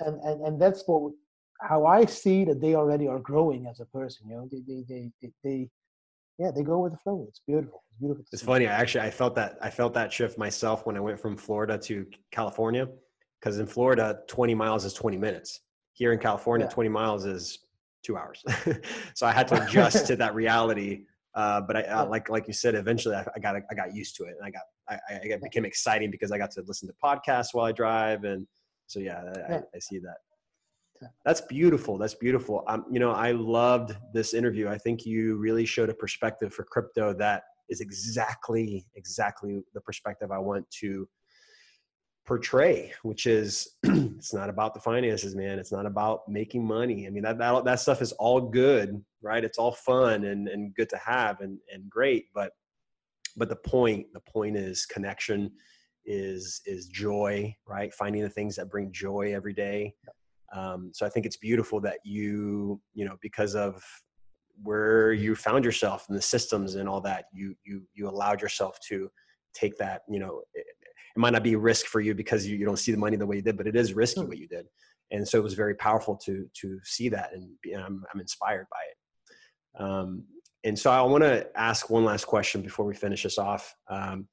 And, and, and that's what how I see that they already are growing as a person. You know, they they they they, they yeah, they go with the flow. It's beautiful. It's beautiful. It's see. funny. I actually I felt that I felt that shift myself when I went from Florida to California, because in Florida, 20 miles is 20 minutes. Here in California, Yeah. 20 miles is two hours. so I had to adjust to that reality. Uh, but I, Yeah. uh, like like you said, eventually I, I got I got used to it, and I got I, I became exciting because I got to listen to podcasts while I drive, and so yeah, I, Yeah. I, I see that. That's beautiful. That's beautiful. Um, you know, I loved this interview. I think you really showed a perspective for crypto that is exactly, exactly the perspective I want to portray, which is it's not about the finances, man. It's not about making money. I mean, that, that, that stuff is all good, right? It's all fun and, and good to have and, and great. But, but the point, the point is connection is, is joy, right? Finding the things that bring joy every day. Um, so I think it's beautiful that you, you know, because of where you found yourself and the systems and all that, you, you, you allowed yourself to take that, you know, it, might not be risk for you because you, you don't see the money the way you did, but it is risky what you did. And so it was very powerful to, to see that and I'm, I'm inspired by it. Um, and so I want to ask one last question before we finish this off. Um,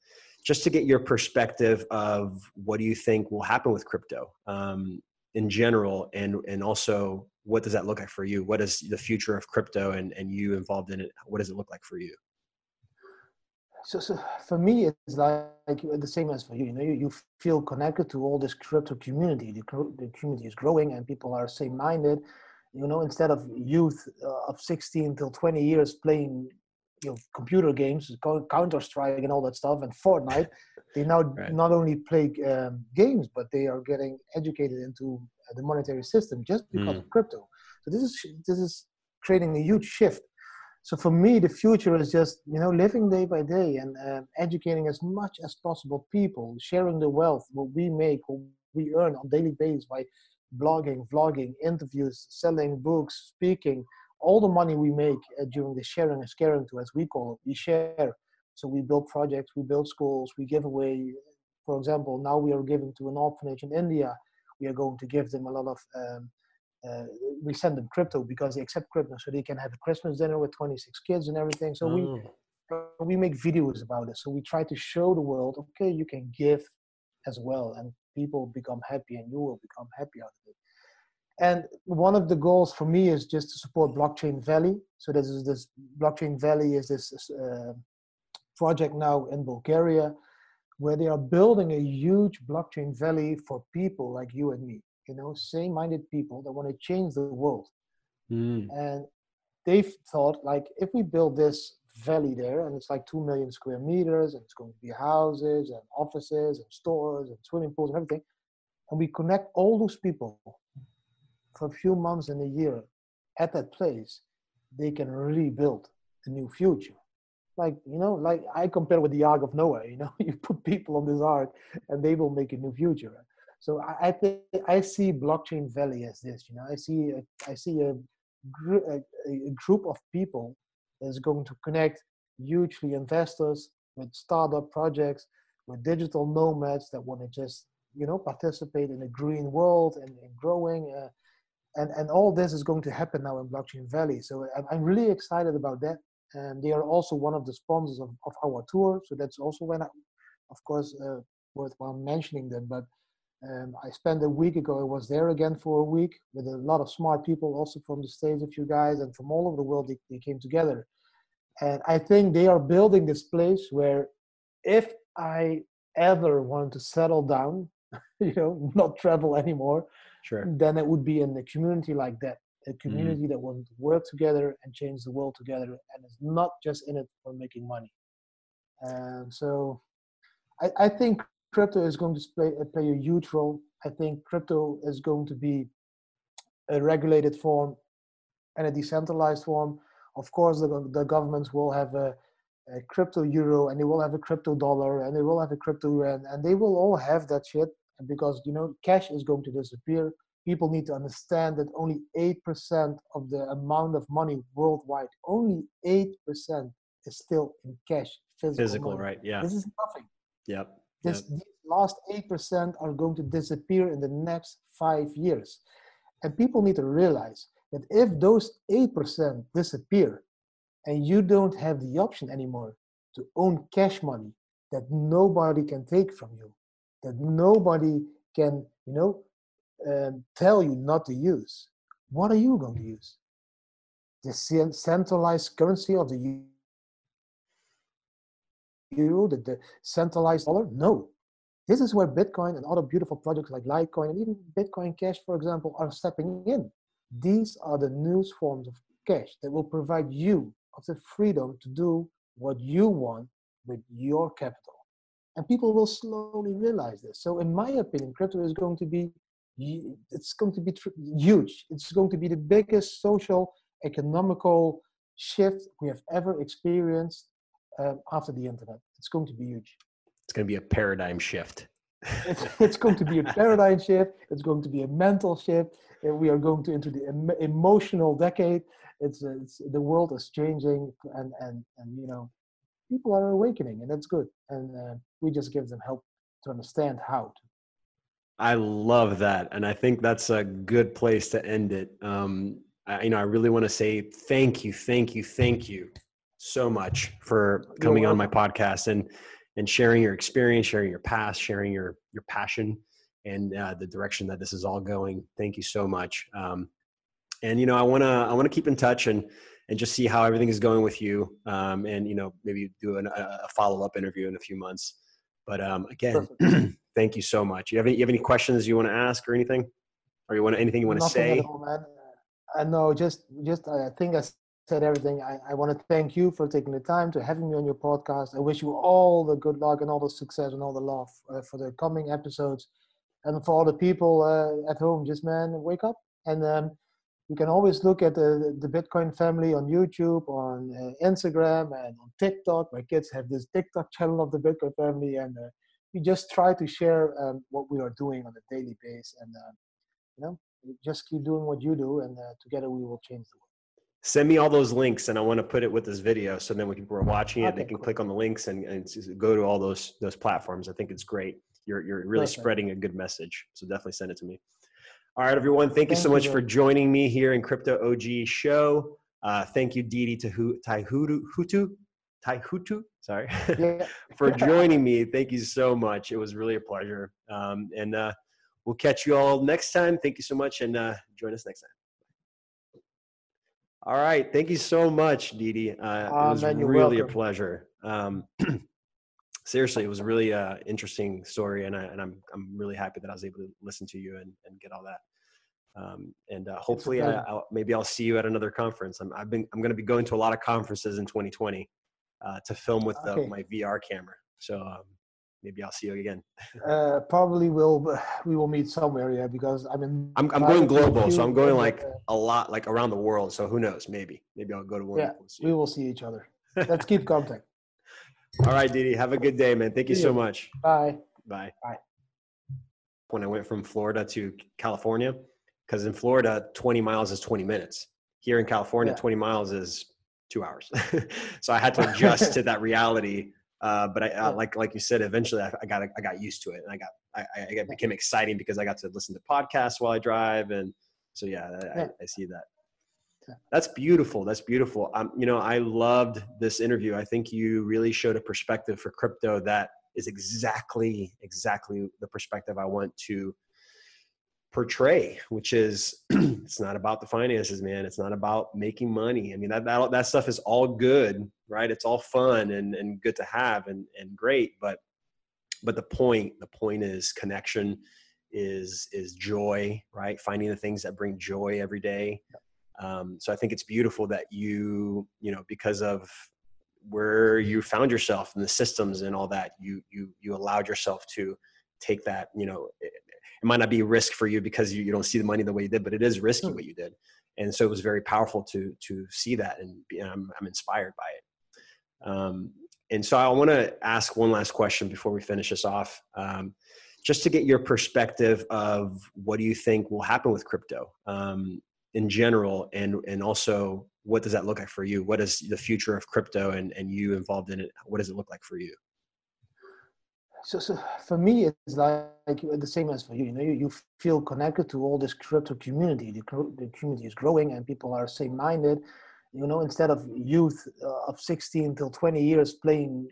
just to get your perspective of what do you think will happen with crypto? Um, in general and and also what does that look like for you what is the future of crypto and and you involved in it what does it look like for you so, so for me it's like, like the same as for you you know you, you feel connected to all this crypto community the, the community is growing and people are same minded you know instead of youth uh, of 16 till 20 years playing you know computer games counter strike and all that stuff and fortnite they now right. not only play um, games but they are getting educated into the monetary system just because mm. of crypto so this is this is creating a huge shift so for me the future is just you know living day by day and uh, educating as much as possible people sharing the wealth what we make what we earn on daily basis by blogging vlogging interviews selling books speaking all the money we make uh, during the sharing and scaring to as we call it we share so we build projects, we build schools, we give away. For example, now we are giving to an orphanage in India. We are going to give them a lot of. Um, uh, we send them crypto because they accept crypto, so they can have a Christmas dinner with 26 kids and everything. So oh. we we make videos about it. So we try to show the world, okay, you can give as well, and people become happy, and you will become happy out of it. And one of the goals for me is just to support Blockchain Valley. So this is this Blockchain Valley is this uh, project now in Bulgaria where they are building a huge blockchain valley for people like you and me, you know, same minded people that want to change the world. Mm. And they've thought, like, if we build this valley there, and it's like 2 million square meters, and it's going to be houses and offices and stores and swimming pools and everything, and we connect all those people for a few months in a year at that place, they can rebuild a new future like you know like i compare with the ark of noah you know you put people on this ark and they will make a new future so i, I think i see blockchain valley as this you know i see a, i see a, a, a group of people that's going to connect hugely investors with startup projects with digital nomads that want to just you know participate in a green world and, and growing uh, and and all this is going to happen now in blockchain valley so I'm, I'm really excited about that and they are also one of the sponsors of, of our tour. So that's also when, I, of course, uh, worthwhile mentioning them. But um, I spent a week ago. I was there again for a week with a lot of smart people, also from the states, a few guys, and from all over the world. They, they came together, and I think they are building this place where, if I ever want to settle down, you know, not travel anymore, sure. then it would be in a community like that a mm-hmm. community mm. that wants to work together and change the world together and is not just in it for making money. And so I, I think crypto is going to play, uh, play a huge role. I think crypto is going to be a regulated form and a decentralized form. Of course, the, the governments will have a, a crypto euro and they will have a crypto dollar and they will have a crypto yuan and they will all have that shit because you know cash is going to disappear people need to understand that only 8% of the amount of money worldwide, only 8% is still in cash, physical. Physical, right? Yeah. This is nothing. Yep. This yep. last 8% are going to disappear in the next five years. And people need to realize that if those 8% disappear and you don't have the option anymore to own cash money that nobody can take from you, that nobody can, you know, um, tell you not to use, what are you going to use? The centralized currency of the euro, the, the centralized dollar? No. this is where Bitcoin and other beautiful projects like Litecoin and even Bitcoin Cash, for example, are stepping in. These are the new forms of cash that will provide you of the freedom to do what you want with your capital. And people will slowly realize this. So, in my opinion, crypto is going to be it's going to be huge. It's going to be the biggest social, economical shift we have ever experienced um, after the internet. It's going to be huge. It's going to be a paradigm shift. it's, it's going to be a paradigm shift. It's going to be a mental shift. And we are going to into the em- emotional decade. It's, it's the world is changing, and and and you know, people are awakening, and that's good. And uh, we just give them help to understand how to. I love that, and I think that's a good place to end it. Um, I, you know, I really want to say thank you, thank you, thank you so much for coming on my podcast and and sharing your experience, sharing your past, sharing your your passion, and uh, the direction that this is all going. Thank you so much. Um, and you know, I wanna I wanna keep in touch and and just see how everything is going with you. Um, and you know, maybe do an, a follow up interview in a few months. But um, again, thank you so much. You have any you have any questions you want to ask or anything, or you want anything you want to say? All. I know just just I think I said everything. I, I want to thank you for taking the time to having me on your podcast. I wish you all the good luck and all the success and all the love uh, for the coming episodes. And for all the people uh, at home, just man, wake up. And um, you can always look at the, the Bitcoin family on YouTube, on uh, Instagram, and on TikTok. My kids have this TikTok channel of the Bitcoin family. And uh, we just try to share um, what we are doing on a daily basis. And, uh, you know, just keep doing what you do, and uh, together we will change the world send me all those links and i want to put it with this video so then when people are watching it okay, they can cool. click on the links and, and go to all those those platforms. I think it's great. You're, you're really Perfect. spreading a good message so definitely send it to me. All right everyone thank, thank you so much for joining me here in crypto og show. Uh, thank you didi taihuttu hutu taihuttu sorry for joining me. Thank you so much. It was really a pleasure. Um, and uh, we'll catch you all next time. Thank you so much and uh, join us next time all right. Thank you so much, Didi. Uh, oh, it was man, really welcome. a pleasure. Um, seriously, it was really uh, interesting story, and, I, and I'm I'm really happy that I was able to listen to you and, and get all that. Um, and uh, hopefully, I, will maybe I'll see you at another conference. I'm I've been I'm going to be going to a lot of conferences in 2020 uh, to film with the, okay. my VR camera. So um, maybe I'll see you again. uh, probably will. We will meet somewhere, yeah. Because I'm in. I'm, I'm going global, so I'm going like uh, a lot, like around the world. So who knows? Maybe, maybe I'll go to one. Yeah, we will see each other. Let's keep contact. All right, Didi. Have a good day, man. Thank you so much. Bye. Bye. Bye. When I went from Florida to California, because in Florida, 20 miles is 20 minutes. Here in California, yeah. 20 miles is two hours. so I had to adjust to that reality uh, but I, uh, like like you said, eventually I, I, got I got used to it, and I got I, I became exciting because I got to listen to podcasts while I drive, and so yeah, I. I see that. That's beautiful. That's beautiful. Um, you know, I loved this interview. I think you really showed a perspective for crypto that is exactly exactly the perspective I want to portray, which is it's not about the finances, man. It's not about making money. I mean, that, that, that stuff is all good, right? It's all fun and, and good to have and, and great. But, but the point, the point is connection is, is joy, right? Finding the things that bring joy every day. Um, so I think it's beautiful that you, you know, because of where you found yourself and the systems and all that, you, you, you allowed yourself to take that, you know, it might not be risk for you because you, you don't see the money the way you did, but it is risky what you did. And so it was very powerful to to see that, and, be, and I'm, I'm inspired by it. Um, and so I want to ask one last question before we finish this off, um, just to get your perspective of what do you think will happen with crypto um, in general, and and also what does that look like for you? What is the future of crypto, and and you involved in it? What does it look like for you? so, so for me it's like, like, the same as for you you know you, you feel connected to all this crypto community the, the community is growing and people are same minded you know instead of youth uh, of 16 till 20 years playing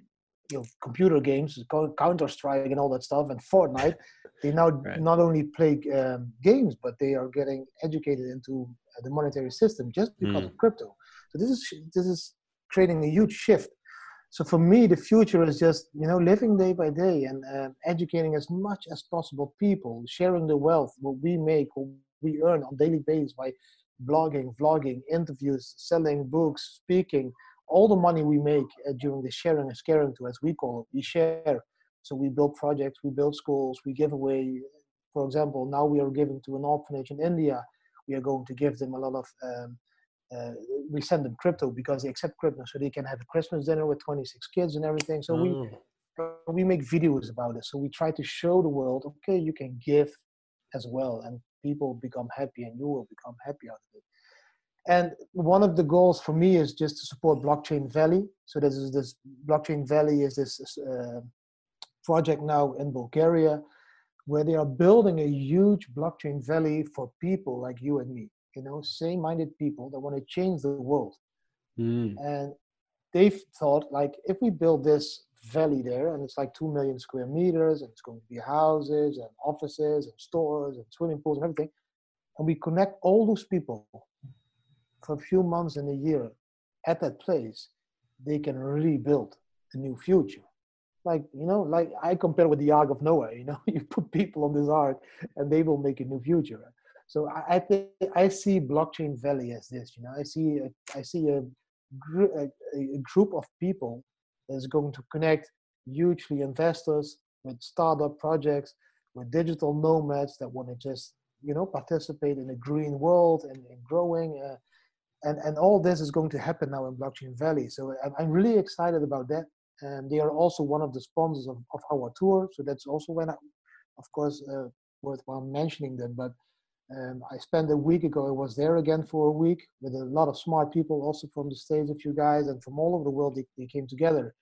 you know computer games counter strike and all that stuff and fortnite they now right. not only play um, games but they are getting educated into uh, the monetary system just because mm. of crypto so this is this is creating a huge shift so for me, the future is just you know living day by day and uh, educating as much as possible people, sharing the wealth, what we make, what we earn on daily basis by blogging, vlogging, interviews, selling books, speaking. All the money we make uh, during the sharing and caring to, as we call it, we share. So we build projects, we build schools, we give away. For example, now we are giving to an orphanage in India. We are going to give them a lot of um, uh, we send them crypto because they accept crypto so they can have a christmas dinner with 26 kids and everything so oh. we we make videos about it so we try to show the world okay you can give as well and people become happy and you will become happy out of it and one of the goals for me is just to support blockchain valley so this is this blockchain valley is this uh, project now in bulgaria where they are building a huge blockchain valley for people like you and me you know, same-minded people that want to change the world. Mm. And they've thought like, if we build this valley there, and it's like two million square meters, and it's going to be houses and offices and stores and swimming pools and everything, and we connect all those people for a few months in a year at that place, they can rebuild a new future. Like, you know, like I compare with the Ark of Noah, you know, you put people on this ark and they will make a new future. So I, I think I see blockchain valley as this. You know, I see a, I see a, a, a group of people that's going to connect hugely investors with startup projects, with digital nomads that want to just you know participate in a green world and, and growing. Uh, and and all this is going to happen now in blockchain valley. So I'm, I'm really excited about that. And they are also one of the sponsors of, of our tour. So that's also when I, of course, uh, worthwhile mentioning them. But um, I spent a week ago, I was there again for a week with a lot of smart people, also from the States, a few guys, and from all over the world, they, they came together.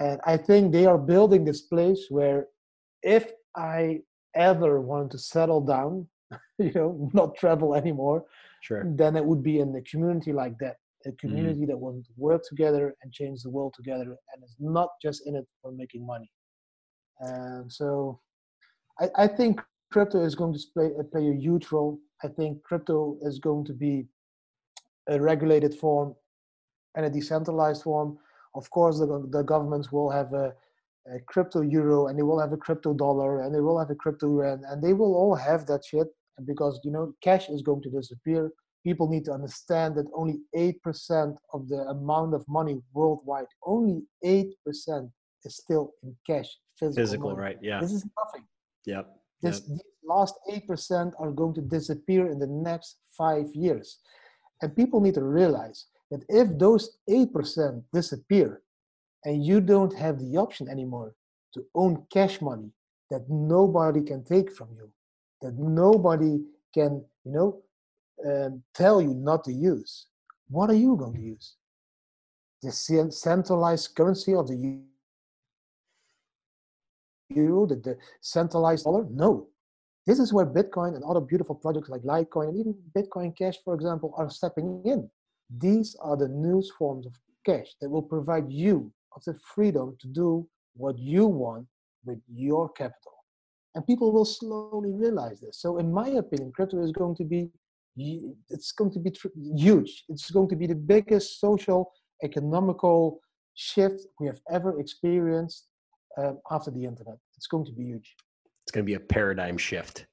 And I think they are building this place where if I ever want to settle down, you know, not travel anymore, sure. then it would be in a community like that, a mm-hmm. community mm. that wants to work together and change the world together, and is not just in it for making money. And so I, I think crypto is going to play, uh, play a huge role. I think crypto is going to be a regulated form and a decentralized form. Of course, the, the governments will have a, a crypto euro and they will have a crypto dollar and they will have a crypto yuan and they will all have that shit because you know cash is going to disappear. People need to understand that only 8% of the amount of money worldwide, only 8% is still in cash. Physical, physical right? Yeah. This is nothing. Yep. This. These last 8% are going to disappear in the next five years. And people need to realize that if those 8% disappear and you don't have the option anymore to own cash money that nobody can take from you, that nobody can, you know, um, tell you not to use, what are you going to use? The centralized currency of the euro, the, the centralized dollar? No. This is where Bitcoin and other beautiful projects like Litecoin and even Bitcoin Cash, for example, are stepping in. These are the new forms of cash that will provide you of the freedom to do what you want with your capital. And people will slowly realize this. So, in my opinion, crypto is going to be it's going to be huge. It's going to be the biggest social, economical shift we have ever experienced um, after the internet. It's going to be huge. It's going to be a paradigm shift.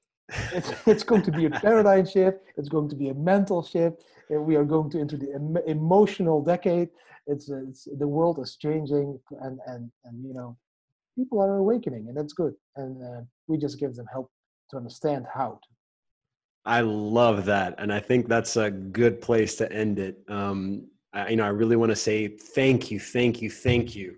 it's, it's going to be a paradigm shift. It's going to be a mental shift. We are going to into the em- emotional decade. It's, it's the world is changing, and and and you know, people are awakening, and that's good. And uh, we just give them help to understand how to. I love that, and I think that's a good place to end it. Um, I, you know, I really want to say thank you, thank you, thank you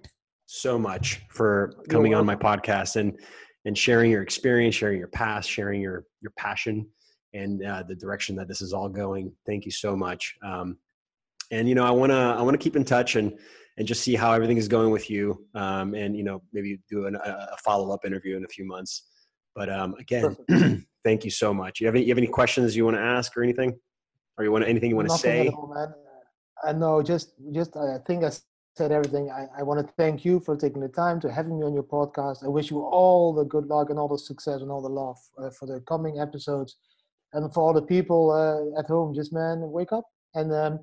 so much for coming on my podcast and and sharing your experience, sharing your past, sharing your your passion, and uh, the direction that this is all going. Thank you so much. Um, and you know, I wanna I wanna keep in touch and and just see how everything is going with you. Um, and you know, maybe do an, a follow up interview in a few months. But um, again, thank you so much. You have any you have any questions you want to ask or anything, or you want anything you want to say? All. I know, just just I think I said everything. I, I want to thank you for taking the time to having me on your podcast. I wish you all the good luck and all the success and all the love uh, for the coming episodes. And for all the people uh, at home, just man, wake up and um,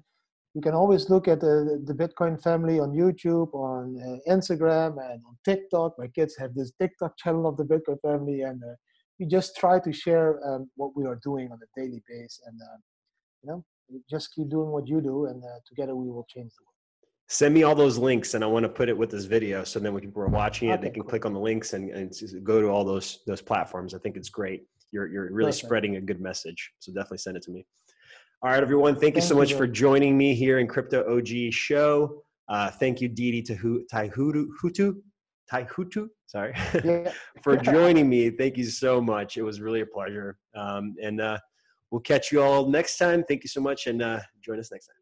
you can always look at the, the Bitcoin family on YouTube, on uh, Instagram, and on TikTok. My kids have this TikTok channel of the Bitcoin family, and uh, we just try to share um, what we are doing on a daily basis. And uh, you know, just keep doing what you do, and uh, together we will change the world. Send me all those links, and I want to put it with this video, so then when people are watching it, okay, they can cool. click on the links and, and go to all those those platforms. I think it's great. You're you're really Perfect. spreading a good message, so definitely send it to me. All right, everyone. Thank, thank you so much for joining me here in Crypto OG Show. Uh, thank you, Didi Taihuttu, Hutu, Taihuttu, sorry, yeah. for joining me. Thank you so much. It was really a pleasure. Um, and uh, we'll catch you all next time. Thank you so much, and uh, join us next time.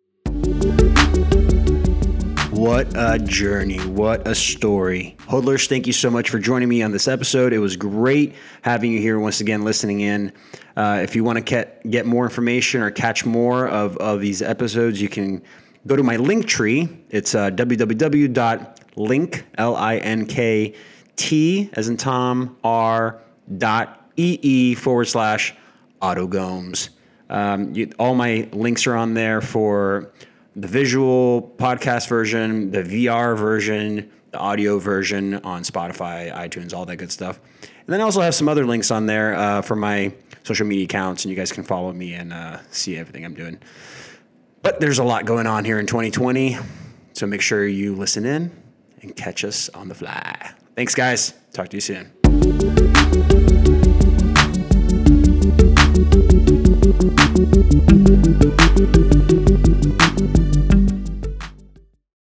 What a journey. What a story. Hodlers, thank you so much for joining me on this episode. It was great having you here once again, listening in. Uh, if you want to get, get more information or catch more of, of these episodes, you can go to my link tree. It's uh, www.link, L-I-N-K-T, as in Tom, R dot E-E forward slash autogomes. Um, you, all my links are on there for the visual podcast version, the VR version, the audio version on Spotify, iTunes, all that good stuff. And then I also have some other links on there uh, for my social media accounts, and you guys can follow me and uh, see everything I'm doing. But there's a lot going on here in 2020, so make sure you listen in and catch us on the fly. Thanks, guys. Talk to you soon.